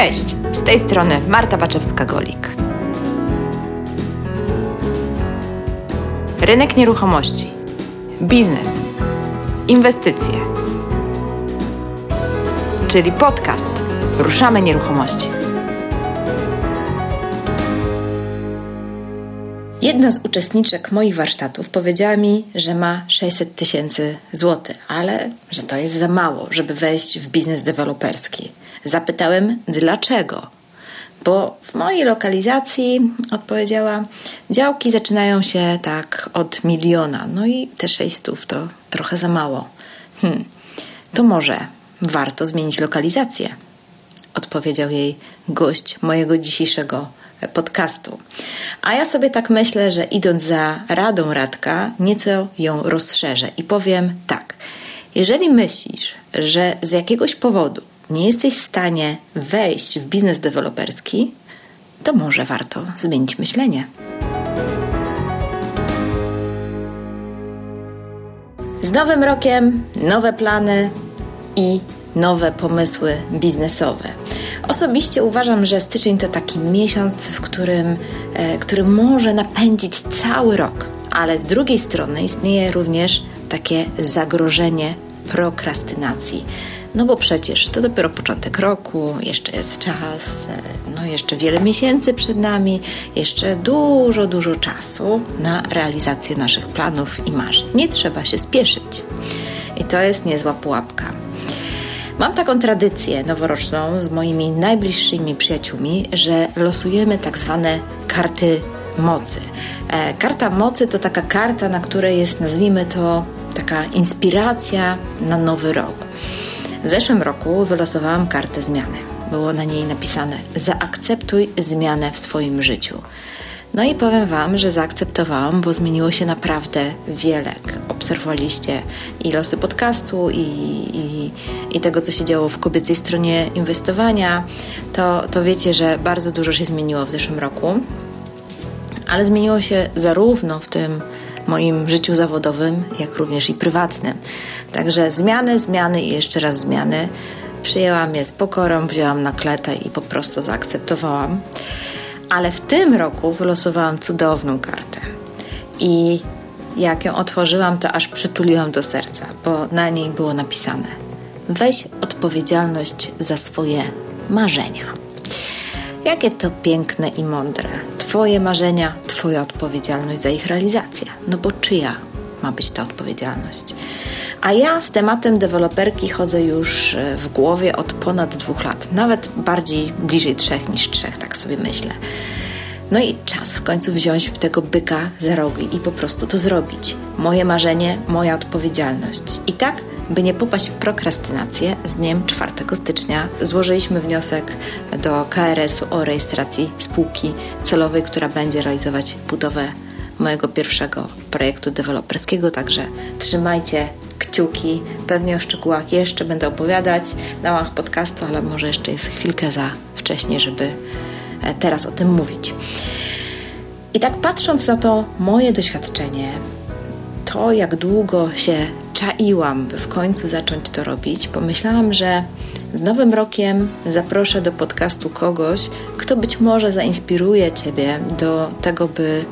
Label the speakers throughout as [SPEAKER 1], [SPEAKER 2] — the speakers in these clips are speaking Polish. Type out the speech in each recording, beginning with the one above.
[SPEAKER 1] Cześć, z tej strony Marta Baczewska-Golik. Rynek nieruchomości, biznes, inwestycje, czyli podcast Ruszamy Nieruchomości. Jedna z uczestniczek moich warsztatów powiedziała mi, że ma 600 tysięcy złotych, ale że to jest za mało, żeby wejść w biznes deweloperski. Zapytałem, dlaczego? Bo w mojej lokalizacji odpowiedziała, działki zaczynają się tak od miliona, no i te 600 to trochę za mało. Hmm, to może warto zmienić lokalizację, odpowiedział jej gość mojego dzisiejszego podcastu. A ja sobie tak myślę, że idąc za radą Radka, nieco ją rozszerzę i powiem tak. Jeżeli myślisz, że z jakiegoś powodu nie jesteś w stanie wejść w biznes deweloperski, to może warto zmienić myślenie. Z nowym rokiem nowe plany i nowe pomysły biznesowe. Osobiście uważam, że styczeń to taki miesiąc, w którym, e, który może napędzić cały rok, ale z drugiej strony istnieje również takie zagrożenie prokrastynacji. No bo przecież to dopiero początek roku, jeszcze jest czas, e, no jeszcze wiele miesięcy przed nami, jeszcze dużo, dużo czasu na realizację naszych planów i marzeń. Nie trzeba się spieszyć. I to jest niezła pułapka. Mam taką tradycję noworoczną z moimi najbliższymi przyjaciółmi, że losujemy tak zwane karty mocy. E, karta mocy to taka karta, na której jest, nazwijmy to, taka inspiracja na nowy rok. W zeszłym roku wylosowałam kartę zmiany. Było na niej napisane: Zaakceptuj zmianę w swoim życiu. No i powiem Wam, że zaakceptowałam, bo zmieniło się naprawdę wiele. Obserwowaliście i losy podcastu, i, i, i, tego, co się działo w kobiecej stronie inwestowania, to, to wiecie, że bardzo dużo się zmieniło w zeszłym roku, ale zmieniło się zarówno w tym moim życiu zawodowym, jak również i prywatnym. Także zmiany, zmiany i jeszcze raz zmiany. Przyjęłam je z pokorą, wzięłam na kletę i po prostu zaakceptowałam. Ale w tym roku wylosowałam cudowną kartę. I jak ją otworzyłam, to aż przytuliłam do serca, bo na niej było napisane: Weź odpowiedzialność za swoje marzenia. Jakie to piękne i mądre. Twoje marzenia, Twoja odpowiedzialność za ich realizację. No bo czyja ma być ta odpowiedzialność? A ja z tematem deweloperki chodzę już e, w głowie od ponad dwóch lat, nawet bardziej bliżej trzech niż trzech, tak sobie myślę. No i czas w końcu wziąć tego byka za rogi i po prostu to zrobić. Moje marzenie, moja odpowiedzialność. I tak, by nie popaść w prokrastynację, z dniem 4 stycznia złożyliśmy wniosek do KRS-u o rejestracji spółki celowej, która będzie realizować budowę mojego pierwszego projektu deweloperskiego. Także trzymajcie kciuki. Pewnie o szczegółach jeszcze będę opowiadać na łamach podcastu, ale może jeszcze jest chwilkę za wcześnie, żeby e, teraz o tym mówić. I tak patrząc na to moje doświadczenie, to jak długo się czaiłam, by w końcu zacząć to robić, pomyślałam, że z Nowym Rokiem zaproszę do podcastu kogoś, kto być może zainspiruje Ciebie do tego, by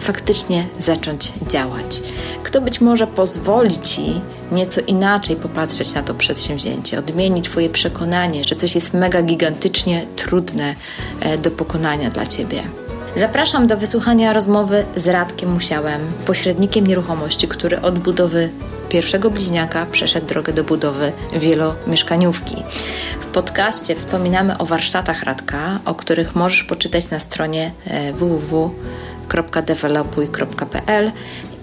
[SPEAKER 1] faktycznie zacząć działać. Kto być może pozwoli Ci nieco inaczej popatrzeć na to przedsięwzięcie, odmieni Twoje przekonanie, że coś jest mega gigantycznie trudne e, do pokonania dla Ciebie. Zapraszam do wysłuchania rozmowy z Radkiem Musiałem, pośrednikiem nieruchomości, który od budowy pierwszego bliźniaka przeszedł drogę do budowy wielomieszkaniówki. W podcaście wspominamy o warsztatach Radka, o których możesz poczytać na stronie e, www www.developuj.pl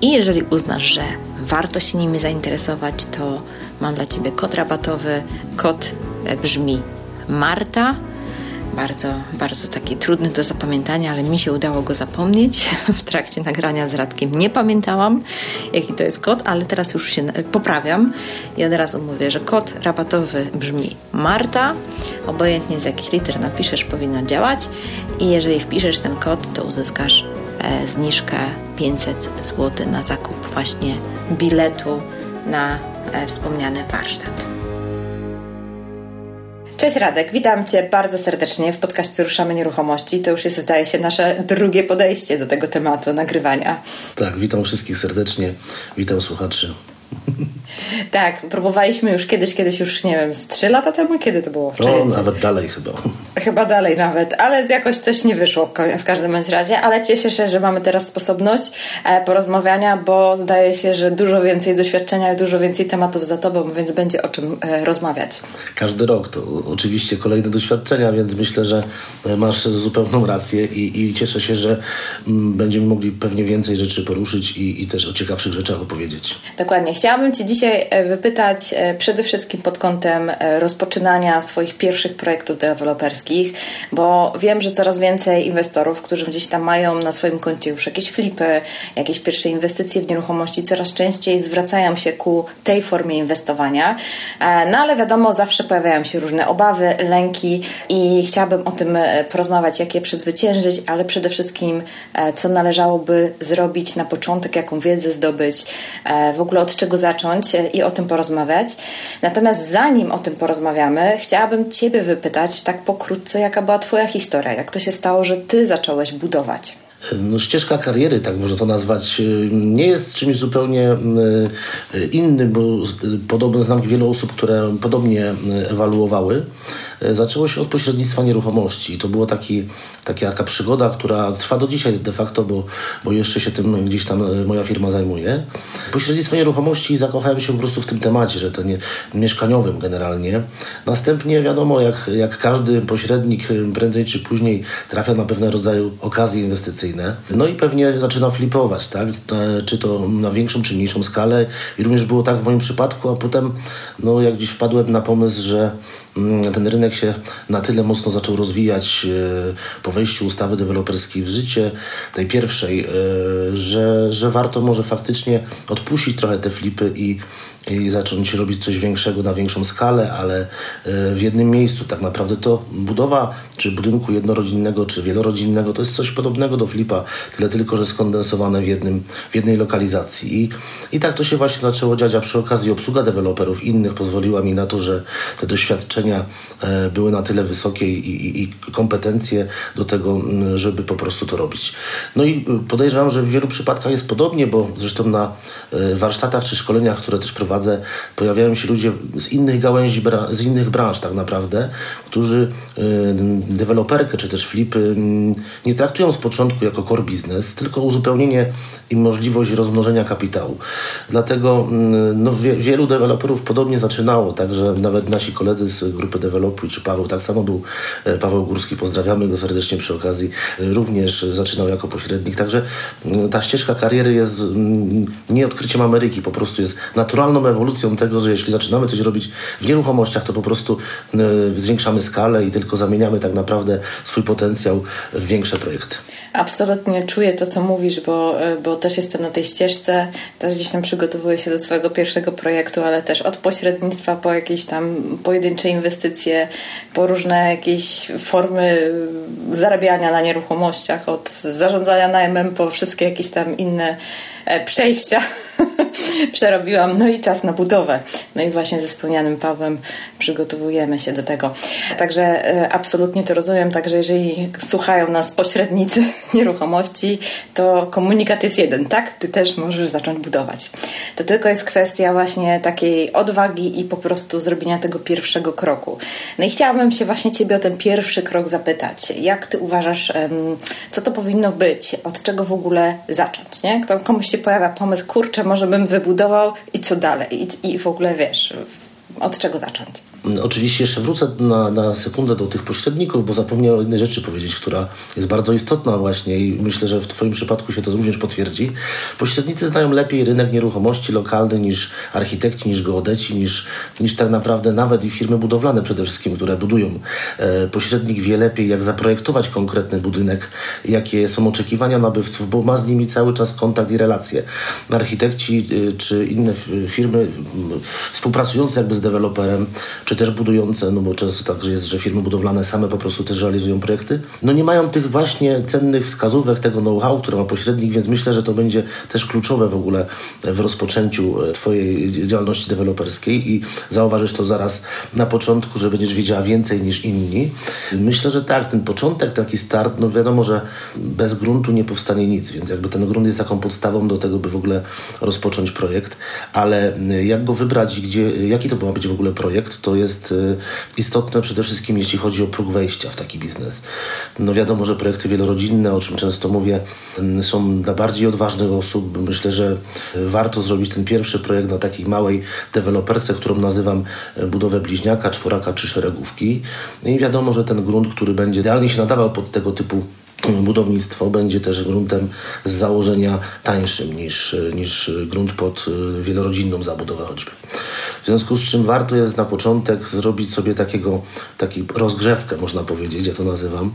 [SPEAKER 1] i jeżeli uznasz, że warto się nimi zainteresować, to mam dla Ciebie kod rabatowy. Kod e, brzmi Marta. Bardzo, bardzo taki trudny do zapamiętania, ale mi się udało go zapomnieć w trakcie nagrania z Radkiem. Nie pamiętałam, jaki to jest kod, ale teraz już się poprawiam i od razu mówię, że kod rabatowy brzmi Marta. Obojętnie z jakich liter napiszesz, powinno działać i jeżeli wpiszesz ten kod, to uzyskasz E, zniżkę 500 zł na zakup właśnie biletu na e, wspomniany warsztat. Cześć Radek, witam Cię bardzo serdecznie w podcaście Ruszamy Nieruchomości. To już jest, zdaje się, nasze drugie podejście do tego tematu nagrywania.
[SPEAKER 2] Tak, witam wszystkich serdecznie, witam słuchaczy.
[SPEAKER 1] Tak, próbowaliśmy już kiedyś, kiedyś już nie wiem, z trzy lata temu? Kiedy to było?
[SPEAKER 2] No, nawet dalej chyba.
[SPEAKER 1] Chyba dalej nawet, ale jakoś coś nie wyszło w każdym bądź razie, ale cieszę się, że mamy teraz sposobność e, porozmawiania, bo zdaje się, że dużo więcej doświadczenia i dużo więcej tematów za tobą, więc będzie o czym e, rozmawiać.
[SPEAKER 2] Każdy rok to oczywiście kolejne doświadczenia, więc myślę, że e, masz zupełną rację i, i cieszę się, że mm, będziemy mogli pewnie więcej rzeczy poruszyć i, i też o ciekawszych rzeczach opowiedzieć.
[SPEAKER 1] Dokładnie. Chciałabym Cię dzisiaj wypytać przede wszystkim pod kątem rozpoczynania swoich pierwszych projektów deweloperskich bo wiem, że coraz więcej inwestorów, którzy gdzieś tam mają na swoim koncie już jakieś flipy, jakieś pierwsze inwestycje w nieruchomości, coraz częściej zwracają się ku tej formie inwestowania. E, no ale wiadomo, zawsze pojawiają się różne obawy, lęki i chciałabym o tym e, porozmawiać, jak je przezwyciężyć, ale przede wszystkim, e, co należałoby zrobić na początek, jaką wiedzę zdobyć, w ogóle od czego zacząć i o tym porozmawiać. Natomiast zanim o tym porozmawiamy, chciałabym Ciebie wypytać, tak pokrótce, jaka była Twoja historia? Jak to się stało, że Ty zacząłeś budować?
[SPEAKER 2] No, ścieżka kariery, tak można to nazwać, nie jest czymś zupełnie e, innym, bo podobno znam wiele osób, które podobnie ewaluowały. E, zaczęło się od pośrednictwa nieruchomości. To była taki, taka przygoda, która trwa do dzisiaj de facto, bo, bo jeszcze się tym gdzieś tam e, moja firma zajmuje. Pośrednictwo nieruchomości zakochałem się po prostu w tym temacie, że to nie, mieszkaniowym generalnie. Następnie wiadomo, jak, jak każdy pośrednik e, prędzej czy później trafia na pewne rodzaje okazje inwestycyjne. No i pewnie zaczyna flipować, tak? Czy to na większą czy mniejszą skalę. I również było tak w moim przypadku, a potem no, jak gdzieś wpadłem na pomysł, że mm, ten rynek rynek się na tyle mocno zaczął rozwijać e, po wejściu ustawy deweloperskiej w życie, tej pierwszej, e, że, że warto może faktycznie odpuścić trochę te flipy i i zacząć robić coś większego na większą skalę, ale e, w jednym miejscu. Tak naprawdę to budowa czy budynku jednorodzinnego, czy wielorodzinnego to jest coś podobnego do flipa, tyle tylko, że skondensowane w, jednym, w jednej lokalizacji. I, I tak to się właśnie zaczęło dziać, a przy okazji obsługa deweloperów innych pozwoliła mi na to, że te doświadczenia były na tyle wysokie i, i, i kompetencje do tego, żeby po prostu to robić. No i podejrzewam, że w wielu przypadkach jest podobnie, bo zresztą na e, warsztatach czy szkoleniach, które też prowadzę, pojawiają się ludzie z innych gałęzi, z innych branż tak naprawdę, którzy y, deweloperkę czy też flipy nie traktują z początku jako core business, tylko uzupełnienie i możliwość rozmnożenia kapitału. Dlatego no, wielu deweloperów podobnie zaczynało, także nawet nasi koledzy z grupy Developuj czy Paweł, tak samo był e, Paweł Górski, pozdrawiamy go serdecznie przy okazji, e, również zaczynał jako pośrednik, także ta ścieżka kariery jest nie odkryciem Ameryki, po prostu jest naturalną ewolucją tego, że jeśli zaczynamy coś robić w nieruchomościach, to po prostu e, zwiększamy skalę i tylko zamieniamy tak naprawdę swój potencjał w większe projekty.
[SPEAKER 1] Absolutnie czuję to, co mówisz, bo, bo też jestem na tej ścieżce, też gdzieś tam przygotowuję się do swojego pierwszego projektu, ale też od pośrednictwa po jakieś tam pojedyncze inwestycje, po różne jakieś formy zarabiania na nieruchomościach, od zarządzania najmem po wszystkie jakieś tam inne e, przejścia przerobiłam. No i czas na budowę. No i właśnie ze wspomnianym Pawłem przygotowujemy się do tego. Także e, absolutnie to rozumiem. Także jeżeli słuchają nas pośrednicy nieruchomości, to komunikat jest jeden, tak? Ty też możesz zacząć budować. To tylko jest kwestia właśnie takiej odwagi i po prostu zrobienia tego pierwszego kroku. No i chciałabym się właśnie Ciebie o ten pierwszy krok zapytać. Jak Ty uważasz, co to powinno być? Od czego w ogóle zacząć, nie? Komuś się pojawia pomysł, kurczę, może bym wybudował i co dalej? I, i w ogóle wiesz, od czego zacząć?
[SPEAKER 2] Oczywiście jeszcze wrócę na, na sekundę do tych pośredników, bo zapomniałem o jednej rzeczy powiedzieć, która jest bardzo istotna właśnie i myślę, że w Twoim przypadku się to również potwierdzi. Pośrednicy znają lepiej rynek nieruchomości lokalny niż architekci, niż geodeci, niż, niż tak naprawdę nawet i firmy budowlane przede wszystkim, które budują. E, pośrednik wie lepiej, jak zaprojektować konkretny budynek, jakie są oczekiwania nabywców, bo ma z nimi cały czas kontakt i relacje. Architekci y, czy inne firmy współpracujące jakby z deweloperem czy też budujące, no bo często tak jest, że firmy budowlane same po prostu też realizują projekty, no nie mają tych właśnie cennych wskazówek, tego know-how, które ma pośrednik, więc myślę, że to będzie też kluczowe w ogóle w rozpoczęciu e, Twojej działalności deweloperskiej i zauważysz to zaraz na początku, że będziesz wiedziała więcej niż inni. Myślę, że tak, ten początek, taki start, no wiadomo, że bez gruntu nie powstanie nic, więc jakby ten grunt jest taką podstawą do tego, by w ogóle rozpocząć projekt, ale e, jak go wybrać gdzie, jaki to ma być w ogóle projekt, to jest e, istotne przede wszystkim, jeśli chodzi o próg wejścia w taki biznes. No wiadomo, że projekty wielorodzinne, o czym często mówię, są dla bardziej odważnych osób. Myślę, że warto zrobić ten pierwszy projekt na takiej małej deweloperce, którą nazywam e, budowę bliźniaka, czworaka czy szeregówki. I wiadomo, że ten grunt, który będzie idealnie się nadawał pod tego typu budownictwo będzie też gruntem z założenia tańszym niż, niż grunt pod e, wielorodzinną zabudowę choćby. W związku z czym warto jest na początek zrobić sobie takiego, taki rozgrzewkę, można powiedzieć, ja to nazywam,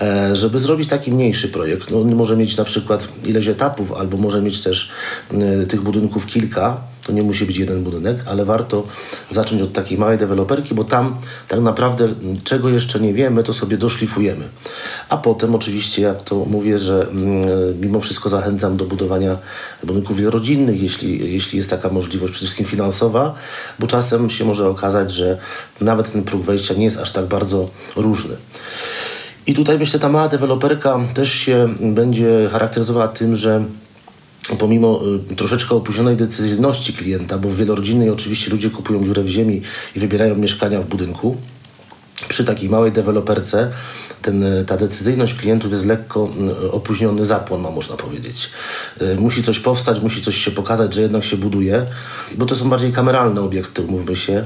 [SPEAKER 2] e, żeby zrobić taki mniejszy projekt. No, on może mieć na przykład ileś etapów, albo może mieć też e, tych budynków kilka, to nie musi być jeden budynek, ale warto zacząć od takiej małej deweloperki, bo tam tak naprawdę czego jeszcze nie wiemy, to sobie doszlifujemy. A potem oczywiście, jak to mówię, że mm, mimo wszystko zachęcam do budowania budynków wielorodzinnych, jeśli, jeśli jest taka możliwość, przede wszystkim finansowa, bo czasem się może okazać, że nawet ten próg wejścia nie jest aż tak bardzo różny. I tutaj myślę, ta mała deweloperka też się będzie charakteryzowała tym, że pomimo y, troszeczkę opóźnionej decyzyjności klienta, bo w wielorodzinnej oczywiście ludzie kupują dziurę w ziemi i wybierają mieszkania w budynku, przy takiej małej deweloperce ten, ta decyzyjność klientów jest lekko y, opóźniony zapłon, ma można powiedzieć. Y, musi coś powstać, musi coś się pokazać, że jednak się buduje, bo to są bardziej kameralne obiekty, umówmy się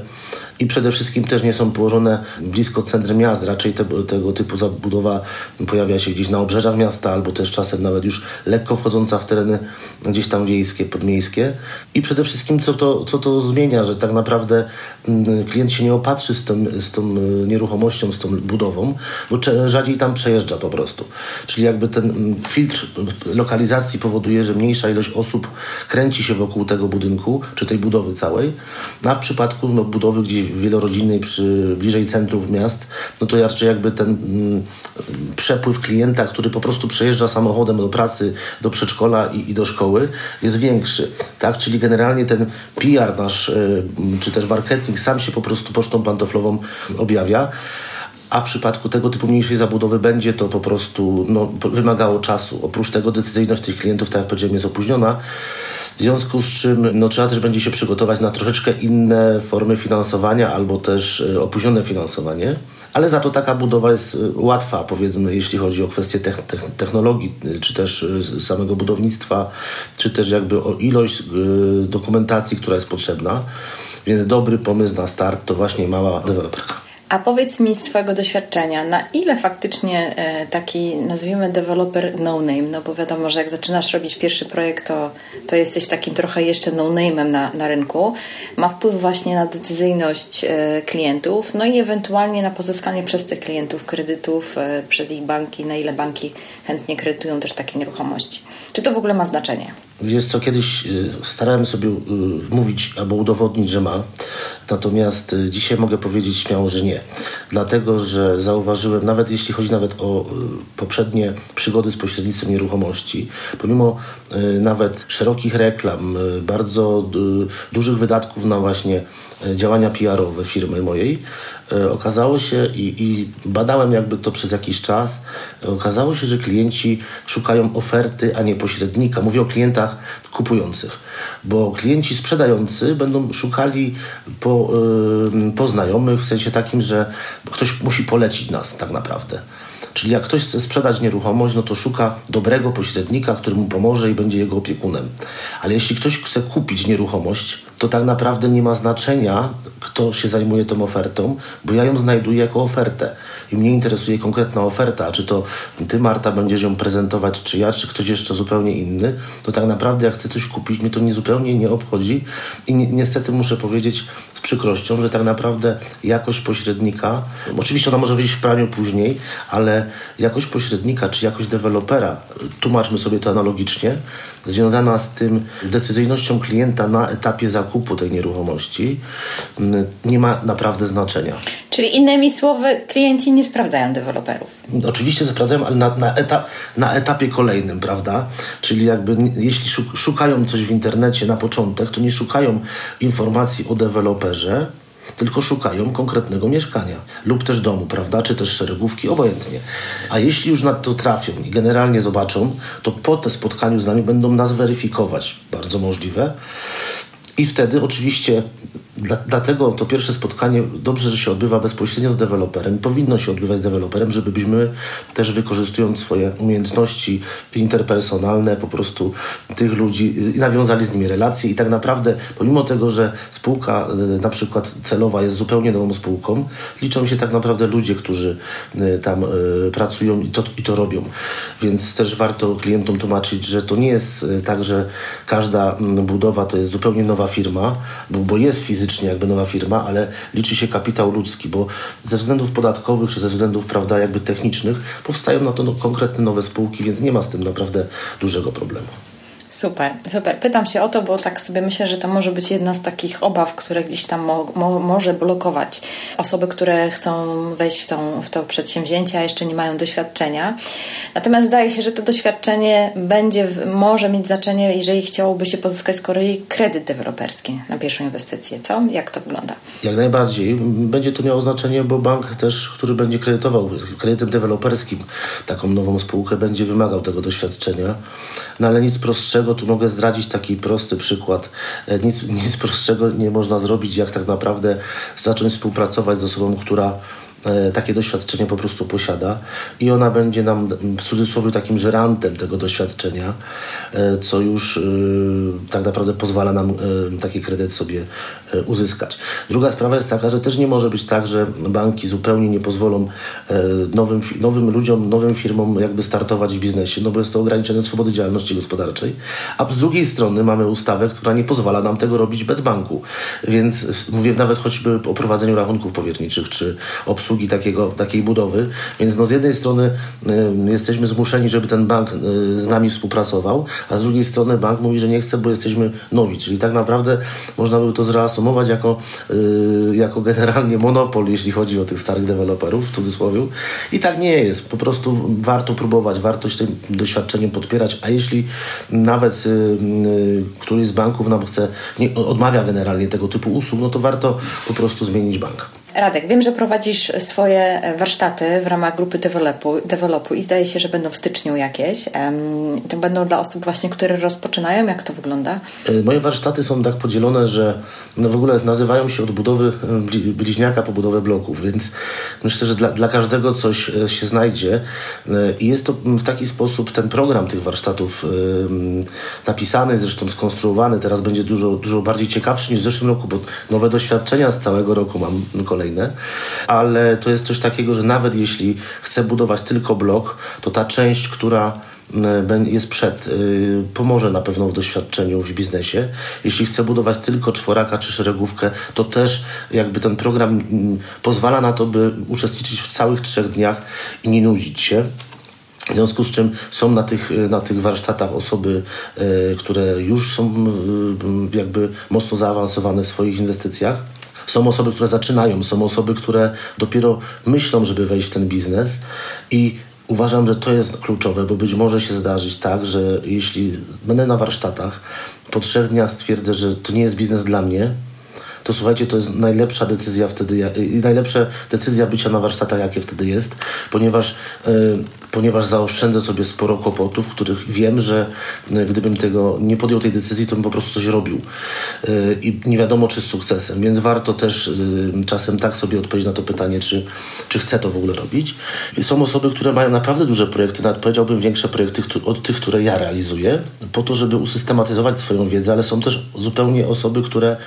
[SPEAKER 2] i przede wszystkim też nie są położone blisko centrum miast. Raczej te, tego typu zabudowa pojawia się gdzieś na obrzeżach miasta albo też czasem nawet już lekko wchodząca w tereny gdzieś tam wiejskie, podmiejskie. I przede wszystkim co to, co to zmienia, że tak naprawdę mm, klient się nie opatrzy z, tym, z tą y, nieruchomością, z tą budową, bo rzadziej tam przejeżdża po prostu. Czyli jakby ten mm, filtr lokalizacji powoduje, że mniejsza ilość osób kręci się wokół tego budynku, czy tej budowy całej, a w przypadku no, budowy gdzieś wielorodzinnej przy bliżej centrów miast, no to raczej jakby ten mm, przepływ klienta, który po prostu przejeżdża samochodem do pracy, do przedszkola i, i do szkoły jest większy, tak? Czyli generalnie ten PR nasz, y, czy też marketing sam się po prostu pocztą pantoflową objawia a w przypadku tego typu mniejszej zabudowy będzie to po prostu no, wymagało czasu. Oprócz tego decyzyjność tych klientów, tak jak powiedziałem, jest opóźniona. W związku z czym no, trzeba też będzie się przygotować na troszeczkę inne formy finansowania albo też e, opóźnione finansowanie. Ale za to taka budowa jest e, łatwa, powiedzmy, jeśli chodzi o kwestie technologii, e, czy też samego budownictwa, czy też jakby o ilość dokumentacji, która jest potrzebna. Więc dobry pomysł na start to właśnie mała deweloperka.
[SPEAKER 1] A powiedz mi z Twojego doświadczenia, na ile faktycznie e, taki, nazwijmy, developer no-name, no bo wiadomo, że jak zaczynasz robić pierwszy projekt, to, to jesteś takim trochę jeszcze no-name'em na, na rynku, ma wpływ właśnie na decyzyjność e, klientów, no i ewentualnie na pozyskanie przez tych klientów kredytów, e, przez ich banki, na ile banki chętnie kredytują też takie nieruchomości. Czy to w ogóle ma znaczenie?
[SPEAKER 2] Wiesz co, kiedyś starałem sobie mówić albo udowodnić, że ma, natomiast dzisiaj mogę powiedzieć śmiało, że nie. Dlatego że zauważyłem, nawet jeśli chodzi nawet o y, poprzednie przygody z pośrednictwem nieruchomości, pomimo y, nawet szerokich reklam, y, bardzo dużych wydatków na właśnie działania PR-owe firmy mojej, okazało się i, i, badałem jakby to przez jakiś czas, okazało się, że klienci szukają oferty, a nie pośrednika. Mówię o klientach kupujących bo klienci sprzedający będą szukali po, yy, po znajomych, w sensie takim, że ktoś musi polecić nas tak naprawdę. Czyli jak ktoś chce sprzedać nieruchomość, no to szuka dobrego pośrednika, który mu pomoże i będzie jego opiekunem. Ale jeśli ktoś chce kupić nieruchomość, to tak naprawdę nie ma znaczenia, kto się zajmuje tą ofertą, bo ja ją znajduję jako ofertę. I mnie interesuje konkretna oferta, czy to ty, Marta, będziesz ją prezentować, czy ja, czy ktoś jeszcze zupełnie inny, to tak naprawdę jak chcę coś kupić, mnie to nie zupełnie nie obchodzi i ni niestety muszę powiedzieć z przykrością, że tak naprawdę jakość pośrednika, oczywiście ona może wyjść w praniu później, ale ale jakość pośrednika czy jakość dewelopera, tłumaczmy sobie to analogicznie, związana z tym decyzyjnością klienta na etapie zakupu tej nieruchomości nie ma naprawdę znaczenia.
[SPEAKER 1] Czyli innymi słowy, klienci nie sprawdzają deweloperów.
[SPEAKER 2] Oczywiście sprawdzają, ale na, na, na etapie kolejnym, prawda? Czyli jakby jeśli szukają coś w internecie na początek, to nie szukają informacji o deweloperze, tylko szukają konkretnego mieszkania lub też domu, prawda, czy też szeregówki, obojętnie. A jeśli już na to trafią i generalnie zobaczą, to po te spotkaniu z nami będą nas weryfikować, bardzo możliwe. I wtedy oczywiście dla, dlatego to pierwsze spotkanie dobrze, że się odbywa bezpośrednio z deweloperem. Powinno się odbywać z deweloperem, żebyśmy też wykorzystując swoje umiejętności interpersonalne, po prostu tych ludzi i nawiązali z nimi relacje. I tak naprawdę, pomimo tego, że spółka y, na przykład celowa jest zupełnie nową spółką, liczą się tak naprawdę ludzie, którzy y, tam y, pracują i to, i to robią. Więc też warto klientom tłumaczyć, że to nie jest tak, że każda mm, budowa to jest zupełnie nowa firma, bo, bo jest fizycznie jakby nowa firma, ale liczy się kapitał ludzki, bo ze względów podatkowych czy ze względów prawda, jakby technicznych powstają na to no, konkretne nowe spółki, więc nie ma z tym naprawdę dużego problemu.
[SPEAKER 1] Super, super. Pytam się o to, bo tak sobie myślę, że to może być jedna z takich obaw, które gdzieś tam mo mo może blokować osoby, które chcą wejść w, tą, w to przedsięwzięcie, a jeszcze nie mają doświadczenia. Natomiast zdaje się, że to doświadczenie będzie, może mieć znaczenie, jeżeli chciałoby się pozyskać z kolei kredyt deweloperski na pierwszą inwestycję. Co? Jak to wygląda?
[SPEAKER 2] Jak najbardziej. Będzie to miało znaczenie, bo bank też, który będzie kredytował kredytem deweloperskim taką nową spółkę, będzie wymagał tego doświadczenia. No ale nic prostszego prostszego, tu mogę zdradzić taki prosty przykład. E, nic, nic prostszego nie można zrobić, jak tak naprawdę zacząć współpracować z osobą, która E, takie doświadczenie po prostu posiada i ona będzie nam w cudzysłowie takim żerantem tego doświadczenia, e, co już tak naprawdę pozwala nam taki kredyt sobie uzyskać. Druga sprawa jest taka, że też nie może być tak, że banki zupełnie nie pozwolą nowym, nowym ludziom, nowym firmom jakby startować w biznesie, no bo jest to ograniczenie swobody działalności gospodarczej, a z drugiej strony mamy ustawę, która nie pozwala nam tego robić bez banku, więc mówię nawet choćby o prowadzeniu rachunków powierniczych czy obsługi takiego, takiej budowy. Więc no z jednej strony jesteśmy zmuszeni, żeby ten bank y, z nami współpracował, a z drugiej strony bank mówi, że nie chce, bo jesteśmy nowi. Czyli tak naprawdę można by to zreasumować jako, y, jako generalnie monopol, jeśli chodzi o tych starych deweloperów, w cudzysłowie. I tak nie jest. Po prostu warto próbować, warto się tym doświadczeniem podpierać, a jeśli nawet y, y, któryś z banków nam chce, nie, odmawia generalnie tego typu usług, no to warto po prostu zmienić bank.
[SPEAKER 1] Radek, wiem, że prowadzisz swoje warsztaty w ramach grupy developu, developu i zdaje się, że będą w styczniu jakieś. To będą dla osób właśnie, które rozpoczynają. Jak to wygląda?
[SPEAKER 2] E, moje warsztaty są tak podzielone, że no w ogóle nazywają się od budowy e, bliźniaka po budowę bloków, więc myślę, że dla, dla każdego coś e, się znajdzie i jest to w taki sposób ten program tych warsztatów napisany, zresztą skonstruowany. Teraz będzie dużo, dużo bardziej ciekawszy niż w zeszłym roku, bo nowe doświadczenia z całego roku mam kolejne kolejne, ale to jest coś takiego, że nawet jeśli chcę budować tylko blok, to ta część, która mm, jest przed, y, pomoże na pewno w doświadczeniu w biznesie. Jeśli chcę budować tylko czworaka czy szeregówkę, to też jakby ten program mm, pozwala na to, by uczestniczyć w całych trzech dniach i nie nudzić się. W związku z czym są na tych, na tych warsztatach osoby, y, które już są y, jakby mocno zaawansowane w swoich inwestycjach są osoby, które zaczynają, są osoby, które dopiero myślą, żeby wejść w ten biznes. I uważam, że to jest kluczowe, bo być może się zdarzyć tak, że jeśli będę na warsztatach, po trzech dniach stwierdzę, że to nie jest biznes dla mnie, to słuchajcie, to jest najlepsza decyzja wtedy, najlepsza decyzja bycia na warsztatach, jakie wtedy jest, ponieważ, yy, ponieważ zaoszczędzę sobie sporo kłopotów, których wiem, że yy, gdybym tego nie podjął tej decyzji, to bym po prostu coś robił. Yy, I nie wiadomo, czy z sukcesem, więc warto też czasem tak sobie odpowiedzieć na to pytanie, czy, czy chcę to w ogóle robić. I są osoby, które mają naprawdę duże projekty, nawet powiedziałbym większe projekty od tych, które ja realizuję, po to, żeby usystematyzować swoją wiedzę, ale są też zupełnie osoby, które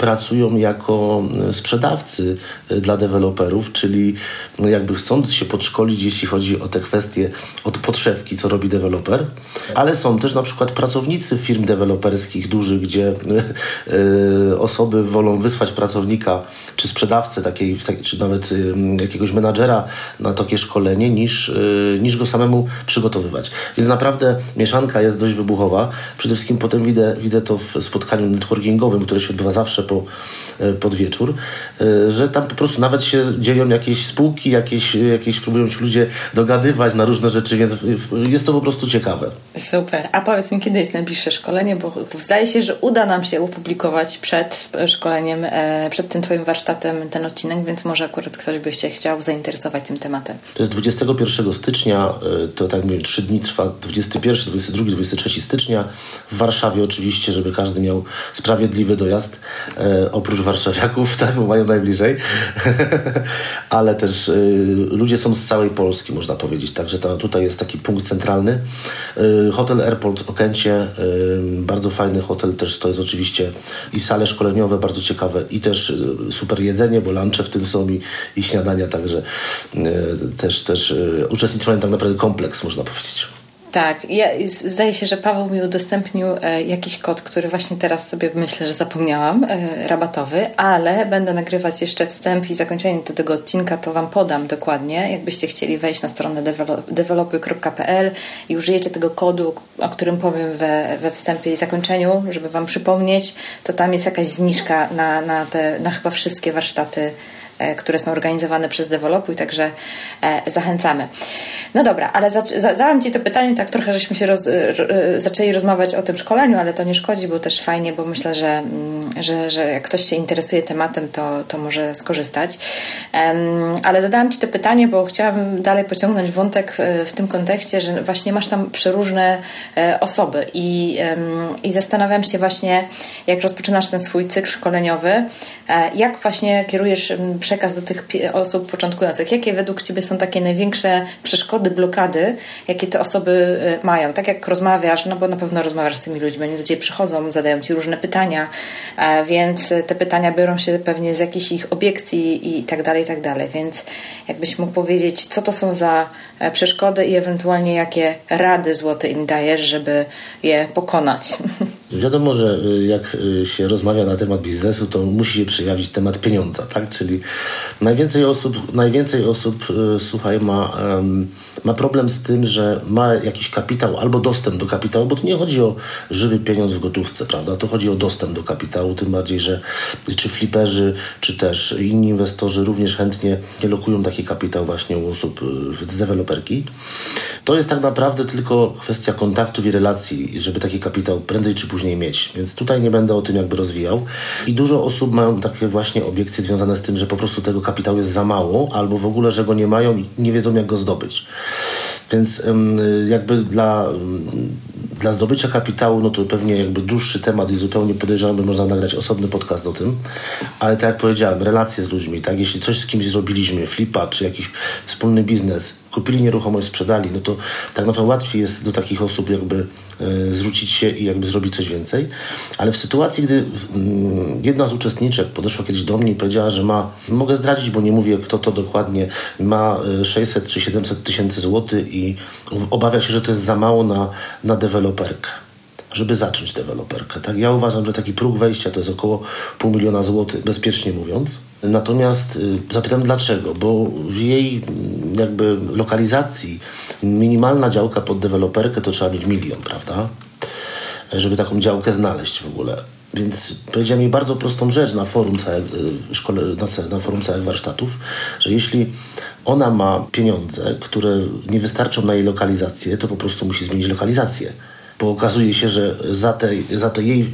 [SPEAKER 2] pracują jako e, sprzedawcy e, dla deweloperów, czyli no jakby chcąc się podszkolić, jeśli chodzi o te kwestie kwestie od podszewki, co robi deweloper, ale są też na przykład pracownicy firm deweloperskich dużych, gdzie y, osoby wolą wysłać pracownika czy sprzedawcę takiej, czy nawet y, jakiegoś menadżera na takie szkolenie niż, y, niż go samemu przygotowywać. Więc naprawdę mieszanka jest dość wybuchowa. Przede wszystkim potem widzę, widzę to w spotkaniu networkingowym, które się odbywa zawsze po, pod wieczór, że tam po prostu nawet się dzieją jakieś spółki, jakieś, jakieś próbują ci ludzie dogadywać na różne rzeczy, więc jest to po prostu ciekawe.
[SPEAKER 1] Super. A powiedz mi, kiedy jest najbliższe szkolenie, bo zdaje się, że uda nam się opublikować przed szkoleniem, e, przed tym Twoim warsztatem ten odcinek, więc może akurat ktoś by się chciał zainteresować tym tematem.
[SPEAKER 2] To jest 21 stycznia, e, to tak mówię, 3 dni trwa, 21, 22, 23 stycznia w Warszawie oczywiście, żeby każdy miał sprawiedliwy dojazd, e, oprócz warszawiaków, tak, bo mają najbliżej, ale też ludzie są z całej Polski, można powiedzieć, także ta, tutaj jest taki punkt centralny. E, hotel Airport Okęcie, e, bardzo fajny hotel, też to jest oczywiście i sale szkoleniowe bardzo ciekawe i też e, super jedzenie, bo lunche w tym są i, i śniadania, także też, też uczestniczyłem tak naprawdę kompleks, można powiedzieć.
[SPEAKER 1] Tak, ja, zdaje się, że Paweł mi udostępnił e, jakiś kod, który właśnie teraz sobie myślę, że zapomniałam, e, rabatowy, ale będę nagrywać jeszcze wstęp i zakończenie do tego odcinka, to Wam podam dokładnie. Jakbyście chcieli wejść na stronę developy.pl i użyjecie tego kodu, o którym powiem we, we wstępie i zakończeniu, żeby Wam przypomnieć, to tam jest jakaś zniżka na, na, te, na chyba wszystkie warsztaty które są organizowane przez Developuj, także e, zachęcamy. No dobra, ale zadałam Ci to pytanie, tak trochę żeśmy się roz, zaczęli rozmawiać o tym szkoleniu, ale to nie szkodzi, bo też fajnie, bo myślę, że, mm, że, że jak ktoś się interesuje tematem, to, to może skorzystać. Ale zadałam Ci to pytanie, bo chciałabym dalej pociągnąć wątek w tym kontekście, że właśnie masz tam przeróżne e, osoby i, i zastanawiam się właśnie, jak rozpoczynasz ten swój cykl szkoleniowy, jak właśnie kierujesz przekaz do tych osób początkujących? Jakie według Ciebie są takie największe przeszkody, blokady, jakie te osoby e, mają? Tak jak rozmawiasz, no bo na pewno rozmawiasz z tymi ludźmi, oni do Ciebie przychodzą, zadają Ci różne pytania, e, więc te pytania biorą się pewnie z jakichś ich obiekcji i tak dalej, i tak dalej. Więc jakbyś mógł powiedzieć, co to są za e, przeszkody i ewentualnie jakie rady złote im dajesz, żeby je pokonać?
[SPEAKER 2] Wiadomo, że y, jak y, się rozmawia na temat biznesu, to musi się przejawić temat pieniądza, tak? Czyli najwięcej osób, najwięcej osób y, słuchaj, ma, ma problem z tym, że ma jakiś kapitał albo dostęp do kapitału, bo tu nie chodzi o żywy pieniądz w gotówce, prawda? To chodzi o dostęp do kapitału, tym bardziej, że czy fliperzy, czy też inni inwestorzy również chętnie lokują taki kapitał właśnie u osób z deweloperki. To jest tak naprawdę tylko kwestia kontaktów i relacji, żeby taki kapitał prędzej czy później mieć. Więc tutaj nie będę o tym jakby rozwijał. I dużo osób mają takie właśnie obiekcje związane z tym, że po prostu tego kapitału jest za mało, albo w ogóle, że go nie mają i nie wiedzą, jak go zdobyć. Więc jakby dla, dla zdobycia kapitału, no to pewnie jakby dłuższy temat i zupełnie podejrzewam, że można nagrać osobny podcast o tym. Ale tak jak powiedziałem, relacje z ludźmi, tak? Jeśli coś z kimś zrobiliśmy, flipa, czy jakiś wspólny biznes, kupili nieruchomość, sprzedali, no to tak naprawdę łatwiej jest do takich osób jakby e, zwrócić się i jakby zrobić coś więcej. Ale w sytuacji, gdy mm, jedna z uczestniczek podeszła kiedyś do mnie i powiedziała, że ma, mogę zdradzić, bo nie mówię kto to dokładnie, ma 600 e, czy 700 tysięcy złotych i obawia się, że to jest za mało na, na deweloperkę żeby zacząć deweloperkę. Tak? Ja uważam, że taki próg wejścia to jest około pół miliona złotych, bezpiecznie mówiąc. Natomiast y, zapytam dlaczego, bo w jej mm, jakby lokalizacji minimalna działka pod deweloperkę to trzeba mieć milion, prawda? Żeby taką działkę znaleźć w ogóle. Więc powiedziała mi bardzo prostą rzecz na forum całych, szkole, na forum całych warsztatów, że jeśli ona ma pieniądze, które nie wystarczą na jej lokalizację, to po prostu musi zmienić lokalizację bo okazuje się, że za, tej, za, tej jej,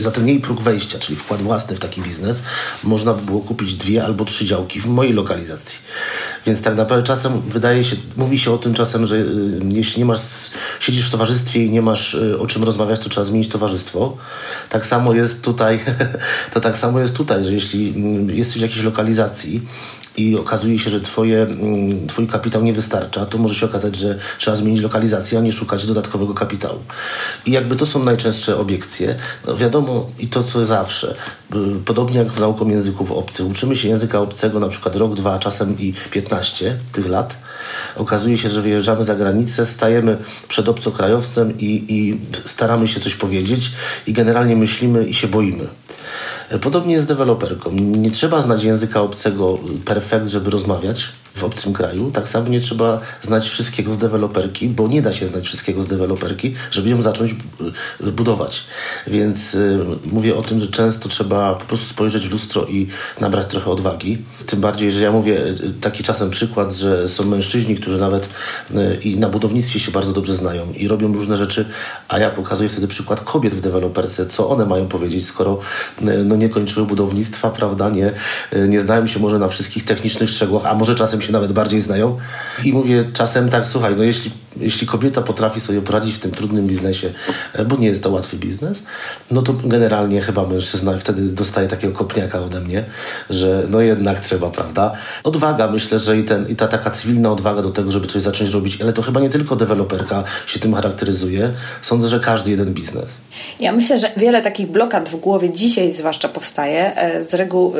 [SPEAKER 2] za ten jej próg wejścia, czyli wkład własny w taki biznes, można by było kupić dwie albo trzy działki w mojej lokalizacji. Więc tak naprawdę czasem wydaje się, mówi się o tym czasem, że y, jeśli nie masz, siedzisz w towarzystwie i nie masz y, o czym rozmawiać, to trzeba zmienić towarzystwo. Tak samo jest tutaj, to tak samo jest tutaj, że jeśli mm, jesteś w jakiejś lokalizacji, i okazuje się, że twoje, mm, twój kapitał nie wystarcza, to może się okazać, że trzeba zmienić lokalizację, a nie szukać dodatkowego kapitału. I jakby to są najczęstsze obiekcje. No wiadomo i to, co zawsze. Podobnie jak z nauką języków obcych. Uczymy się języka obcego na przykład rok, dwa, czasem i 15 tych lat. Okazuje się, że wyjeżdżamy za granicę, stajemy przed obcokrajowcem i, i staramy się coś powiedzieć i generalnie myślimy i się boimy. Podobnie jest z deweloperką. Nie trzeba znać języka obcego perfekt, żeby rozmawiać w obcym kraju. Tak samo nie trzeba znać wszystkiego z deweloperki, bo nie da się znać wszystkiego z deweloperki, żeby ją zacząć y, budować. Więc y, mówię o tym, że często trzeba po prostu spojrzeć w lustro i nabrać trochę odwagi. Tym bardziej, że ja mówię y, taki czasem przykład, że są mężczyźni, którzy nawet i na budownictwie się bardzo dobrze znają i robią różne rzeczy, a ja pokazuję wtedy przykład kobiet w deweloperce, co one mają powiedzieć, skoro no, nie kończyły budownictwa, prawda, nie, nie znają się może na wszystkich technicznych szczegółach, a może czasem się nawet bardziej znają. I mówię czasem tak, słuchaj, no jeśli, jeśli kobieta potrafi sobie poradzić w tym trudnym biznesie, e, bo nie jest to łatwy biznes, no to generalnie chyba mężczyzna wtedy dostaje takiego kopniaka ode mnie, że no jednak trzeba, prawda? Odwaga, myślę, że i, ten, i ta taka cywilna odwaga do tego, żeby coś zacząć robić, ale to chyba nie tylko deweloperka się tym charakteryzuje. Sądzę, że każdy jeden biznes.
[SPEAKER 1] Ja myślę, że wiele takich blokad w głowie dzisiaj zwłaszcza powstaje e, z reguł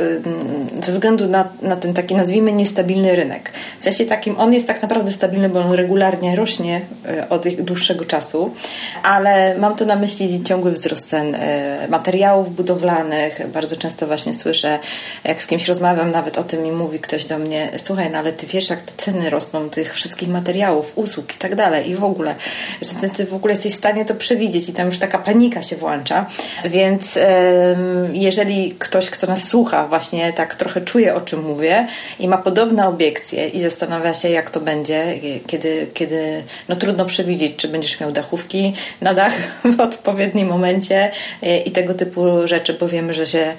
[SPEAKER 1] ze względu na, na ten taki, nazwijmy, niestabilny rynek rynek. W sensie takim on jest tak naprawdę stabilny, bo on regularnie rośnie e, od dłuższego czasu, ale mam tu na myśli ciągły wzrost cen e, materiałów budowlanych. Bardzo często właśnie słyszę, jak z kimś rozmawiam nawet o tym i mówi ktoś do mnie, słuchaj, no ale ty wiesz, jak te ceny rosną tych wszystkich materiałów, usług i tak dalej i w ogóle, że ty w ogóle jesteś w stanie to przewidzieć i tam już taka panika się włącza. Więc jeżeli ktoś, kto nas słucha, właśnie tak trochę czuje, o czym mówię i ma podobne i zastanawia się, jak to będzie, kiedy, kiedy no trudno przewidzieć, czy będziesz miał dachówki na dach w odpowiednim momencie e, i tego typu rzeczy, bo wiemy, że się,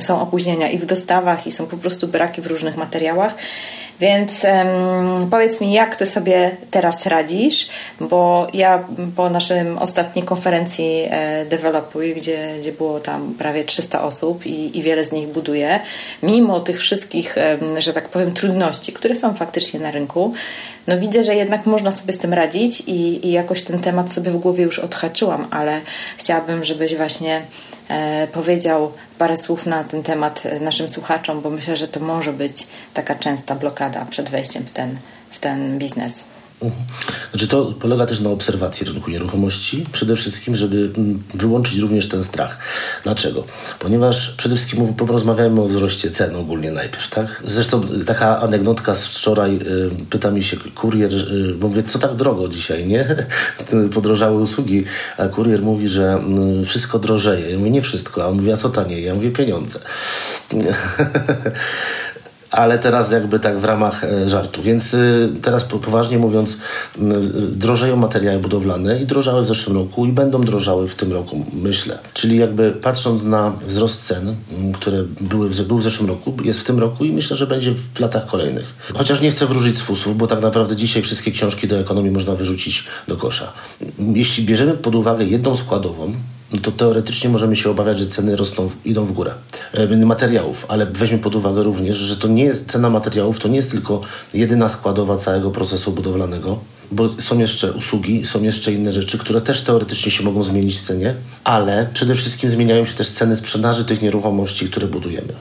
[SPEAKER 1] są opóźnienia i w dostawach, i są po prostu braki w różnych materiałach. Więc um, powiedz mi, jak ty sobie teraz radzisz, bo ja po naszym ostatniej konferencji e, Developuj, gdzie, gdzie było tam prawie 300 osób i, i wiele z nich buduje, mimo tych wszystkich, że tak powiem, trudności, które są faktycznie na rynku, no widzę, że jednak można sobie z tym radzić i, i jakoś ten temat sobie w głowie już odhaczyłam, ale chciałabym, żebyś właśnie powiedział parę słów na ten temat naszym słuchaczom, bo myślę, że to może być taka częsta blokada przed wejściem w ten, w ten biznes.
[SPEAKER 2] Znaczy to polega też na obserwacji rynku nieruchomości, przede wszystkim, żeby mm, wyłączyć również ten strach. Dlaczego? Ponieważ przede wszystkim porozmawiamy o wzroście cen ogólnie najpierw, tak? Zresztą taka anegdotka z wczoraj, y, pyta mi się kurier, y, bo mówię, co tak drogo dzisiaj, nie? Podrożały usługi, a kurier mówi, że mm, wszystko drożeje. Ja mówię, nie wszystko, a on mówi, a co taniej? Ja mówię, pieniądze. ale teraz jakby tak w ramach e, żartu. Więc y, teraz poważnie mówiąc, drożeją materiały budowlane i drożały w zeszłym roku i będą drożały w tym roku, myślę. Czyli jakby patrząc na wzrost cen, które były był w zeszłym roku, jest w tym roku i myślę, że będzie w latach kolejnych. Chociaż nie chcę wróżyć z fusów, bo tak naprawdę dzisiaj wszystkie książki do ekonomii można wyrzucić do kosza. Jeśli bierzemy pod uwagę jedną składową, no to teoretycznie możemy się obawiać, że ceny rosną, idą w górę. E, materiałów, ale weźmy pod uwagę również, że to nie jest cena materiałów, to nie jest tylko jedyna składowa całego procesu budowlanego, bo są jeszcze usługi, są jeszcze inne rzeczy, które też teoretycznie się mogą zmienić w cenie, ale przede wszystkim zmieniają się też ceny sprzedaży tych nieruchomości, które budujemy.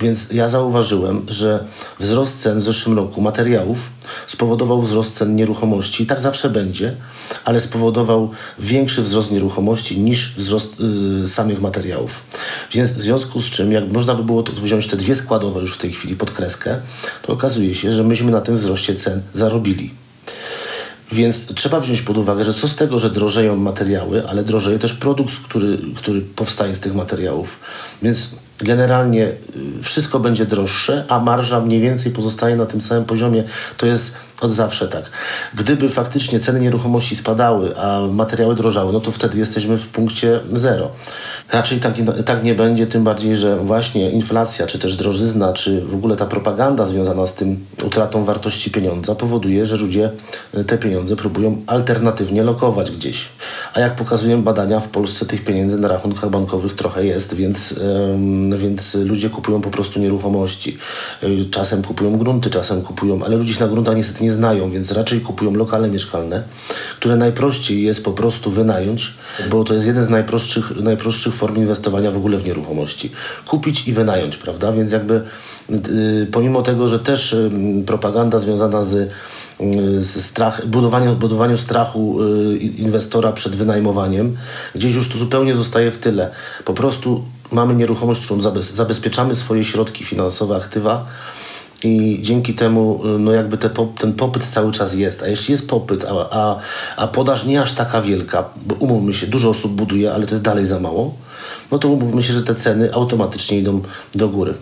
[SPEAKER 2] Więc ja zauważyłem, że wzrost cen w zeszłym roku materiałów spowodował wzrost cen nieruchomości i tak zawsze będzie, ale spowodował większy wzrost nieruchomości niż wzrost y, samych materiałów. Więc w związku z czym, jak można by było to wziąć te dwie składowe już w tej chwili pod kreskę, to okazuje się, że myśmy na tym wzroście cen zarobili. Więc trzeba wziąć pod uwagę, że co z tego, że drożeją materiały, ale drożeje też produkt, który, który powstaje z tych materiałów. Więc generalnie y, wszystko będzie droższe, a marża mniej więcej pozostaje na tym samym poziomie. To jest od zawsze tak. Gdyby faktycznie ceny nieruchomości spadały, a materiały drożały, no to wtedy jesteśmy w punkcie zero. Raczej tak tak nie będzie, tym bardziej, że właśnie inflacja, czy też drożyzna, czy w ogóle ta propaganda związana z tym utratą wartości pieniądza powoduje, że ludzie te pieniądze próbują alternatywnie lokować gdzieś. A jak pokazują badania, w Polsce tych pieniędzy na rachunkach bankowych trochę jest, więc więc ludzie kupują po prostu nieruchomości. Czasem kupują grunty, czasem kupują, ale ludzie na gruntach niestety nie znają, więc raczej kupują lokale mieszkalne, które najprościej jest po prostu wynająć, bo to jest jeden z najprostszych, najprostszych form inwestowania w ogóle w nieruchomości. Kupić i wynająć, prawda? Więc jakby pomimo tego, że też propaganda związana z z strach, strachu y, inwestora przed wynajmowaniem, gdzieś już to zupełnie zostaje w tyle. Po prostu mamy nieruchomość, którą zabezpieczamy swoje środki finansowe, aktywa i dzięki temu y, no jakby te, ten popyt cały czas jest. A jeśli jest popyt, a, a, a podaż nie aż taka wielka, bo umówmy się, dużo osób buduje, ale to jest dalej za mało, no to umówmy się, że te ceny automatycznie idą do góry.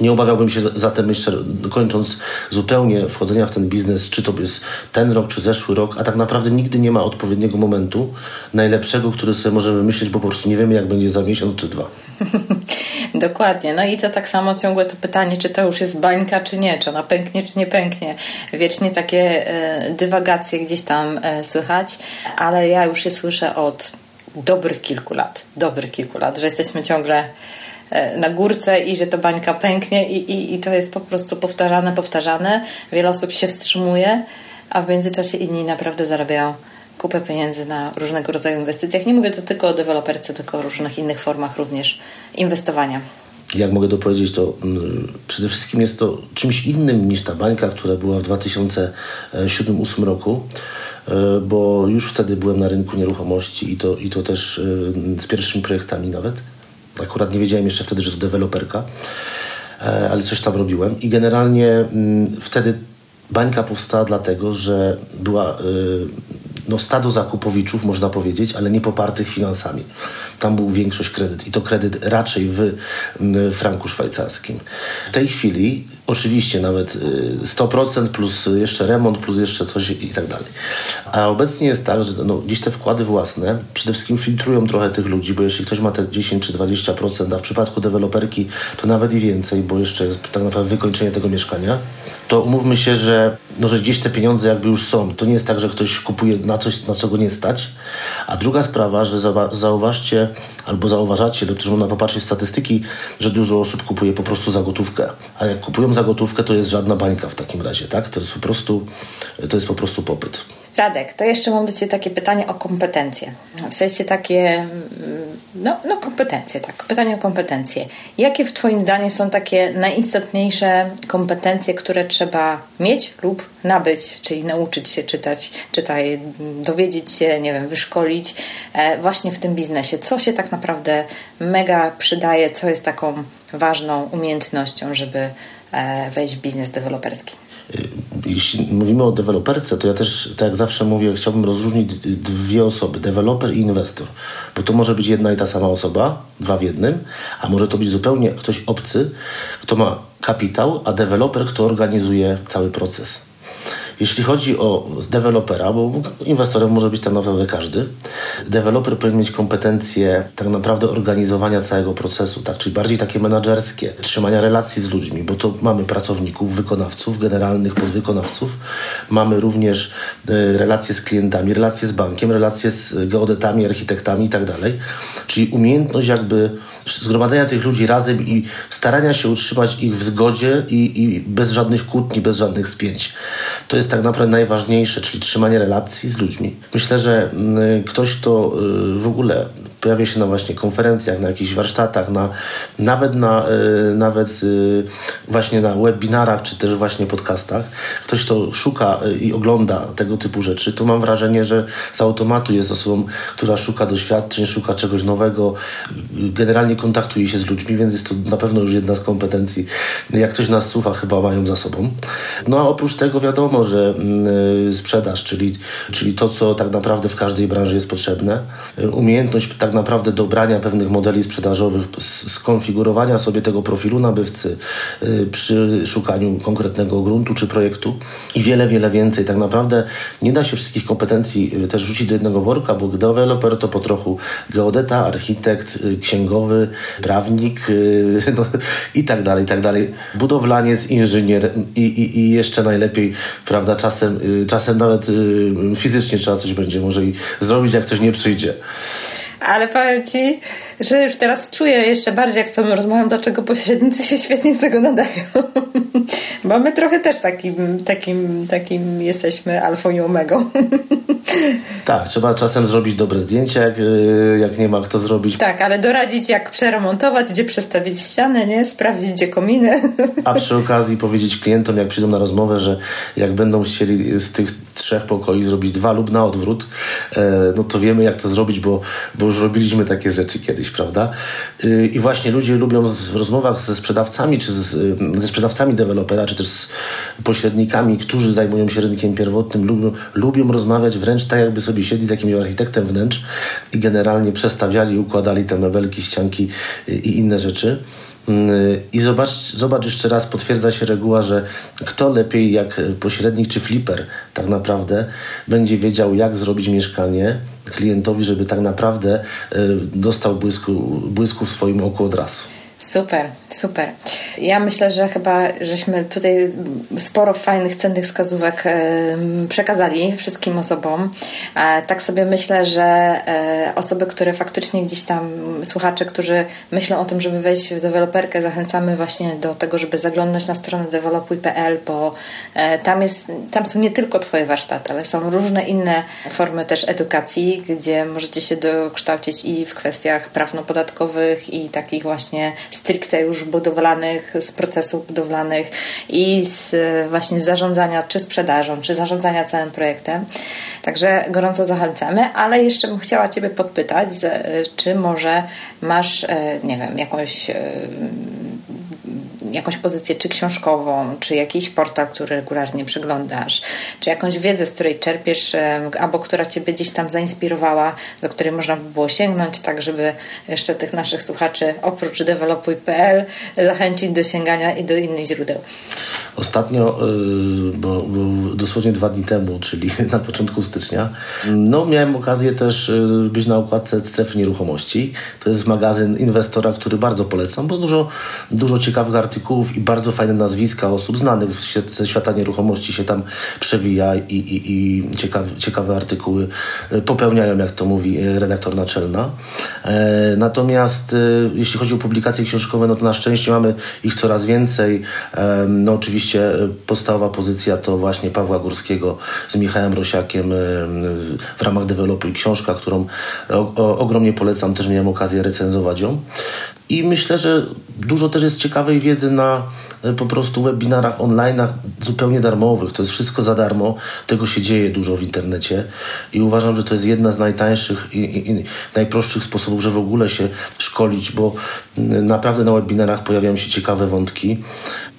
[SPEAKER 2] Nie obawiałbym się zatem jeszcze, kończąc zupełnie wchodzenia w ten biznes, czy to jest ten rok, czy zeszły rok, a tak naprawdę nigdy nie ma odpowiedniego momentu najlepszego, który sobie możemy myśleć, bo po prostu nie wiemy, jak będzie za miesiąc czy dwa.
[SPEAKER 1] Dokładnie. No i to tak samo ciągłe to pytanie, czy to już jest bańka, czy nie, czy ona pęknie, czy nie pęknie. Wiecznie takie e, dywagacje gdzieś tam e, słychać, ale ja już je słyszę od dobrych kilku lat, dobrych kilku lat, że jesteśmy ciągle na górce i że to bańka pęknie i, i, i to jest po prostu powtarzane, powtarzane. Wiele osób się wstrzymuje, a w międzyczasie inni naprawdę zarabiają kupę pieniędzy na różnego rodzaju inwestycjach. Nie mówię to tylko o deweloperce, tylko o różnych innych formach również inwestowania.
[SPEAKER 2] Jak mogę dopowiedzieć, to mm, przede wszystkim jest to czymś innym niż ta bańka, która była w 2007-2008 roku, e, bo już wtedy byłem na rynku nieruchomości i to, i to też e, z pierwszymi projektami nawet. Akurat nie wiedziałem jeszcze wtedy, że to deweloperka, e, ale coś tam robiłem. I generalnie mm, wtedy bańka powstała dlatego, że była e, no, stado zakupowiczów, można powiedzieć, ale nie popartych finansami. Tam był większość kredyt i to kredyt raczej w franku szwajcarskim. W tej chwili oczywiście nawet 100% y, plus jeszcze remont, plus jeszcze coś i tak dalej. A obecnie jest tak, że no, dziś te wkłady własne przede wszystkim filtrują trochę tych ludzi, bo jeśli ktoś ma te 10 czy 20%, a w przypadku deweloperki to nawet i więcej, bo jeszcze jest tak naprawdę wykończenie tego mieszkania, to umówmy się, że, no, że gdzieś te pieniądze jakby już są. To nie jest tak, że ktoś kupuje na coś, na co go nie stać. A druga sprawa, że zauważcie albo zauważacie, lub też można popatrzeć w statystyki, że dużo osób kupuje po prostu za gotówkę. A jak kupują za gotówkę, to jest żadna bańka w takim razie, tak? To jest po prostu, to jest po prostu popyt.
[SPEAKER 1] Radek, to jeszcze mam do Ciebie takie pytanie o kompetencje. W sensie takie, mm, no, no kompetencje, tak, pytanie o kompetencje. Jakie w Twoim zdaniem są takie najistotniejsze kompetencje, które trzeba mieć lub nabyć, czyli nauczyć się czytać, czytaj, dowiedzieć się, nie wiem, wyszkolić e, właśnie w tym biznesie? Co się tak naprawdę mega przydaje, co jest taką ważną umiejętnością, żeby e, wejść w biznes deweloperski?
[SPEAKER 2] Y, jeśli mówimy o deweloperce, to ja też, tak jak zawsze mówię, chciałbym rozróżnić dwie osoby, deweloper i inwestor. Bo to może być jedna i ta sama osoba, dwa w jednym, a może to być zupełnie ktoś obcy, kto ma kapitał, a deweloper, kto organizuje cały proces. Jeśli chodzi o dewelopera, bo inwestorem może być tak naprawdę każdy, deweloper powinien mieć kompetencje tak naprawdę organizowania całego procesu, tak, czyli bardziej takie menedżerskie, trzymania relacji z ludźmi, bo to mamy pracowników, wykonawców, generalnych podwykonawców, mamy również e, relacje z klientami, relacje z bankiem, relacje z geodetami, architektami i tak. Czyli umiejętność jakby zgromadzenia tych ludzi razem i starania się utrzymać ich w zgodzie i, i bez żadnych kłótni, bez żadnych spięć. To jest tak naprawdę najważniejsze, czyli trzymanie relacji z ludźmi. Myślę, że mm, ktoś, kto y, w ogóle pojawia się na właśnie konferencjach, na jakichś warsztatach, na, nawet na y, nawet y, właśnie na webinarach, czy też właśnie podcastach, ktoś, kto szuka i ogląda tego typu rzeczy, to mam wrażenie, że z automatu jest osobą, która szuka doświadczeń, szuka czegoś nowego, generalnie kontaktuje się z ludźmi, więc jest to na pewno już jedna z kompetencji. Jak ktoś nas słucha, chyba mają za sobą. No a oprócz tego wiadomo, że Mm, sprzedaż, czyli, czyli to, co tak naprawdę w każdej branży jest potrzebne. Umiejętność tak naprawdę dobrania pewnych modeli sprzedażowych, skonfigurowania sobie tego profilu nabywcy y, przy szukaniu konkretnego gruntu czy projektu i wiele, wiele więcej. Tak naprawdę nie da się wszystkich kompetencji y, też rzucić do jednego worka, bo deweloper to po trochu geodeta, architekt, y, księgowy, prawnik no, i tak dalej, i tak dalej. Budowlaniec, inżynier i, i, i jeszcze najlepiej, prawda, czasem, czasem nawet fizycznie trzeba coś będzie może i zrobić, jak ktoś nie przyjdzie.
[SPEAKER 1] Ale powiem Ci, że już teraz czuję jeszcze bardziej, jak z Tobą rozmawiam, dlaczego pośrednicy się świetnie z tego nadają. Bo my trochę też takim, takim, takim jesteśmy alfą i omegą.
[SPEAKER 2] Tak, trzeba czasem zrobić dobre zdjęcia, jak, y, jak nie ma kto zrobić.
[SPEAKER 1] Tak, ale doradzić jak przeremontować, gdzie przestawić ścianę, nie? Sprawdzić, gdzie kominy.
[SPEAKER 2] A przy okazji powiedzieć klientom, jak przyjdą na rozmowę, że jak będą chcieli z tych trzech pokoi zrobić dwa lub na odwrót, e, no to wiemy jak to zrobić, bo, bo już robiliśmy takie rzeczy kiedyś, prawda? Y, I właśnie ludzie lubią w rozmowach ze sprzedawcami, czy z, ze sprzedawcami dewelopera, czy też z pośrednikami, którzy zajmują się rynkiem pierwotnym, lubią, lubią rozmawiać wręcz tak, jakby sobie siedli z jakimś architektem wnętrz i generalnie przestawiali, układali te mebelki, ścianki i inne rzeczy. I zobacz, zobacz jeszcze raz, potwierdza się reguła, że kto lepiej jak pośrednik czy flipper tak naprawdę będzie wiedział, jak zrobić mieszkanie klientowi, żeby tak naprawdę e, dostał błysku, błysku w swoim oku od razu.
[SPEAKER 1] Super, super. Ja myślę, że chyba żeśmy tutaj sporo fajnych, cennych wskazówek przekazali wszystkim osobom. E, tak sobie myślę, że e, osoby, które faktycznie gdzieś tam, słuchacze, którzy myślą o tym, żeby wejść w deweloperkę, zachęcamy właśnie do tego, żeby zaglądać na stronę developuj.pl, bo e, tam, jest, tam są nie tylko Twoje warsztaty, ale są różne inne formy też edukacji, gdzie możecie się dokształcić i w kwestiach prawno-podatkowych i takich właśnie stricte już budowlanych, z procesów budowlanych i z właśnie z zarządzania czy sprzedażą, czy zarządzania całym projektem. Także gorąco zachęcamy, ale jeszcze bym chciała Ciebie podpytać, czy może masz, e, nie wiem, jakąś e, jakąś pozycję czy książkową, czy jakiś portal, który regularnie przeglądasz, czy jakąś wiedzę, z której czerpiesz, albo która Ciebie gdzieś tam zainspirowała, do której można by było sięgnąć, tak żeby jeszcze tych naszych słuchaczy oprócz developuj.pl zachęcić do sięgania i do innych źródeł.
[SPEAKER 2] Ostatnio, y, bo, bo, dosłownie dwa dni temu, czyli na początku stycznia, no miałem okazję też y, być na układce Strefy Nieruchomości. To jest magazyn inwestora, który bardzo polecam, bo dużo, dużo ciekawych artykułów i bardzo fajne nazwiska osób znanych ze świata nieruchomości się tam przewija i, i, i ciekawe, ciekawe artykuły y, popełniają, jak to mówi redaktor naczelna. E, natomiast jeśli chodzi o publikacje książkowe, no to na szczęście mamy ich coraz więcej. No oczywiście e, podstawowa pozycja to właśnie Pawła Górskiego z Michałem Rosiakiem e, w ramach Developuj książka, którą ogromnie polecam, też miałem okazję recenzować ją. I myślę, że dużo też jest ciekawej wiedzy na e, po prostu webinarach online, zupełnie darmowych. To jest wszystko za darmo. Tego się dzieje dużo w internecie i uważam, że to jest jedna z najtańszych i, i, i najprostszych sposobów, żeby w ogóle się szkolić, bo naprawdę na webinarach pojawiają się ciekawe wątki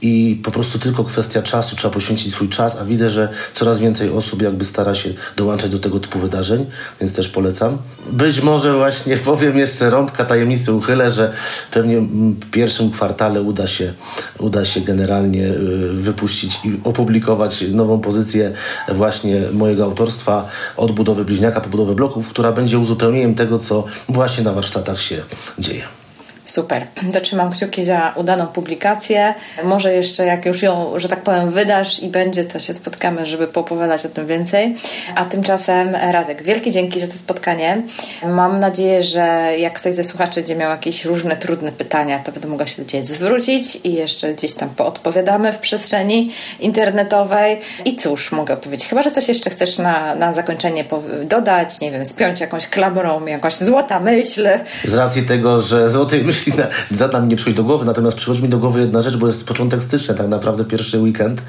[SPEAKER 2] i po prostu tylko kwestia czasu, trzeba poświęcić swój czas, a widzę, że coraz więcej osób jakby stara się dołączać do tego typu wydarzeń, więc też polecam. Być może właśnie powiem jeszcze rąbka tajemnicy uchylę, że pewnie w pierwszym kwartale uda się, uda się generalnie y, wypuścić i opublikować nową pozycję właśnie mojego autorstwa od budowy bliźniaka po budowę bloków, która będzie uzupełnieniem tego, co właśnie na warsztatach się dzieje.
[SPEAKER 1] Super. To trzymam kciuki za udaną publikację. Może jeszcze jak już ją, że tak powiem, wydasz i będzie, to się spotkamy, żeby poopowiadać o tym więcej. A tymczasem Radek, wielkie dzięki za to spotkanie. Mam nadzieję, że jak ktoś ze słuchaczy będzie miał jakieś różne trudne pytania, to będę mogła się do Ciebie zwrócić i jeszcze gdzieś tam poodpowiadamy w przestrzeni internetowej. I cóż, mogę powiedzieć, chyba, że coś jeszcze chcesz na, na zakończenie dodać, nie wiem, spiąć jakąś klamrą, jakaś złota myśl.
[SPEAKER 2] Z racji tego, że złotej myśli myśli na, żadna nie przychodzi do głowy, natomiast przychodzi mi do głowy jedna rzecz, bo jest początek stycznia, tak naprawdę pierwszy weekend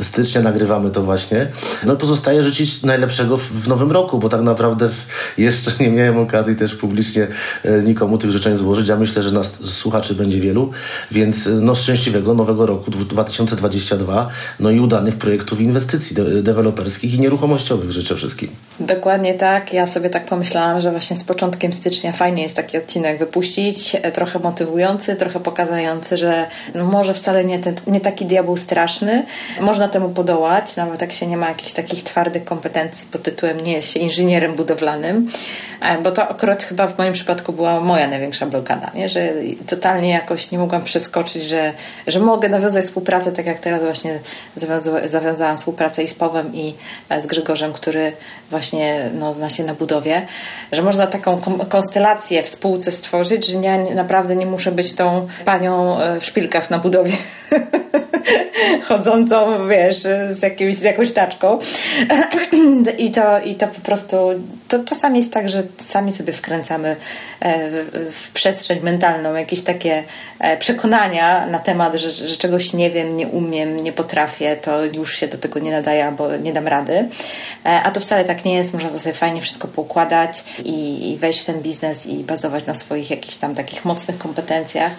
[SPEAKER 2] stycznia nagrywamy to właśnie. No i pozostaje życzyć najlepszego w, w nowym roku, bo tak naprawdę jeszcze nie miałem okazji też publicznie e, nikomu tych życzeń złożyć. Ja myślę, że nas słuchaczy będzie wielu, więc e, no szczęśliwego nowego roku 2022, no i udanych projektów inwestycji de deweloperskich i nieruchomościowych życzę wszystkim.
[SPEAKER 1] Dokładnie tak. Ja sobie tak pomyślałam, że właśnie z początkiem stycznia fajnie jest taki odcinek wypuścić, e, trochę trochę motywujący, trochę pokazujący, że no może wcale nie, ten, nie taki diabeł straszny. Można temu podołać, nawet jak się nie ma jakichś takich twardych kompetencji pod tytułem nie jest się inżynierem budowlanym. E, bo to akurat chyba w moim przypadku była moja największa blokada, nie? że totalnie jakoś nie mogłam przeskoczyć, że, że mogę nawiązać współpracę, tak jak teraz właśnie zawiązałam współpracę i z Pawłem i e, z Grzegorzem, który właśnie no, zna się na budowie, że można taką konstelację w spółce stworzyć, że ja naprawdę nie muszę być tą panią e, w szpilkach na budowie. chodzącą, wiesz, z, jakimś, z jakąś taczką. I to, I to po prostu, to czasami jest tak, że sami sobie wkręcamy e, w, przestrzeń mentalną jakieś takie e, przekonania na temat, że, że czegoś nie wiem, nie umiem, nie potrafię, to już się do tego nie nadaje albo nie dam rady. E, a to wcale tak nie jest, można to sobie fajnie wszystko poukładać i, wejść w ten biznes i bazować na swoich jakichś tam takich mocnych kompetencjach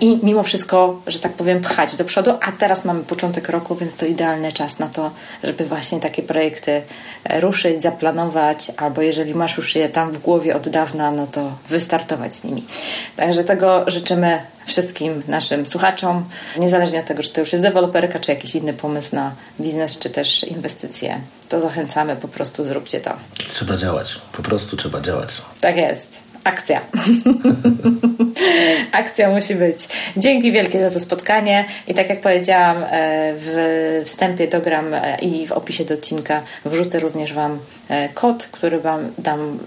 [SPEAKER 1] i mimo wszystko, że tak powiem, pchać do przodu, a teraz mamy początek roku, więc to idealny czas na to, żeby właśnie takie projekty ruszyć, zaplanować, albo jeżeli masz już je tam w głowie od dawna, no to wystartować z nimi. Także tego życzymy wszystkim naszym słuchaczom, niezależnie od tego, czy to już jest deweloperka, czy jakiś inny pomysł na biznes, czy też inwestycje, to zachęcamy, po prostu zróbcie to.
[SPEAKER 2] Trzeba działać, po prostu trzeba działać.
[SPEAKER 1] Tak jest akcja. akcja musi być. Dzięki wielkie za to spotkanie i tak jak powiedziałam e, w wstępie dogram e, i w opisie do odcinka wrzucę również Wam e, kod, który Wam dam mm,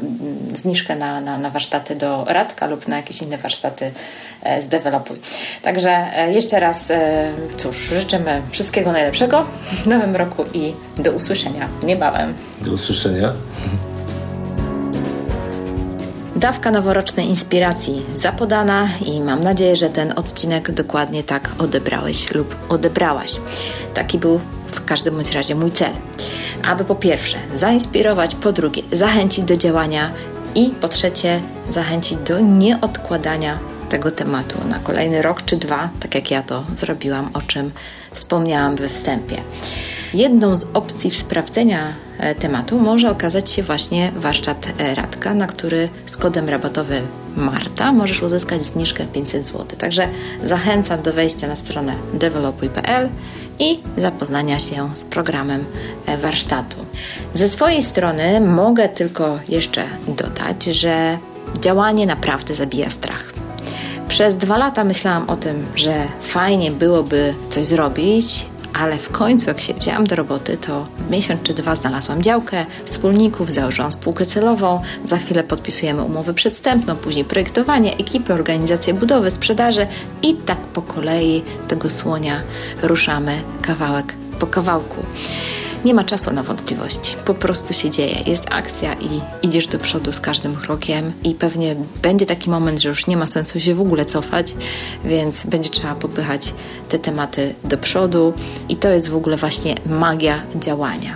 [SPEAKER 1] zniżkę na, na, na warsztaty do Radka lub na jakieś inne warsztaty z Developuj. Także jeszcze raz cóż, życzymy wszystkiego najlepszego w nowym roku i do usłyszenia niebawem.
[SPEAKER 2] Do usłyszenia.
[SPEAKER 1] Dawka noworocznej inspiracji zapodana i mam nadzieję, że ten odcinek dokładnie tak odebrałeś lub odebrałaś. Taki był w każdym bądź razie mój cel. Aby po pierwsze zainspirować, po drugie zachęcić do działania i po trzecie zachęcić do nieodkładania tego tematu na kolejny rok czy dwa, tak jak ja to zrobiłam, o czym wspomniałam we wstępie. Jedną z opcji sprawdzenia tematu może okazać się właśnie warsztat e, Radka, na który z kodem rabatowym Marta możesz uzyskać zniżkę 500 zł. Także zachęcam do wejścia na stronę developuj.pl i zapoznania się z programem e, warsztatu. Ze swojej strony mogę tylko jeszcze dodać, że działanie naprawdę zabija strach. Przez dwa lata myślałam o tym, że fajnie byłoby coś zrobić, ale w końcu, jak się wzięłam do roboty, to miesiąc czy dwa znalazłam działkę, wspólników, założyłam spółkę celową, za chwilę podpisujemy umowę przedstępną, później projektowanie, ekipy, organizację budowy, sprzedaży i tak po kolei tego słonia ruszamy kawałek po kawałku. Nie ma czasu na wątpliwości. Po prostu się dzieje. Jest akcja i idziesz do przodu z każdym krokiem i pewnie będzie taki moment, że już nie ma sensu się w ogóle cofać, więc będzie trzeba popychać te tematy do przodu i to jest w ogóle właśnie magia działania.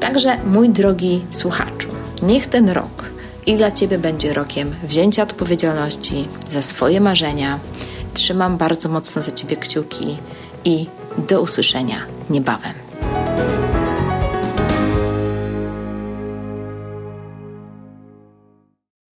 [SPEAKER 1] Także mój drogi słuchaczu, niech ten rok i dla Ciebie będzie rokiem wzięcia odpowiedzialności za swoje marzenia. Trzymam bardzo mocno za Ciebie kciuki i do usłyszenia niebawem.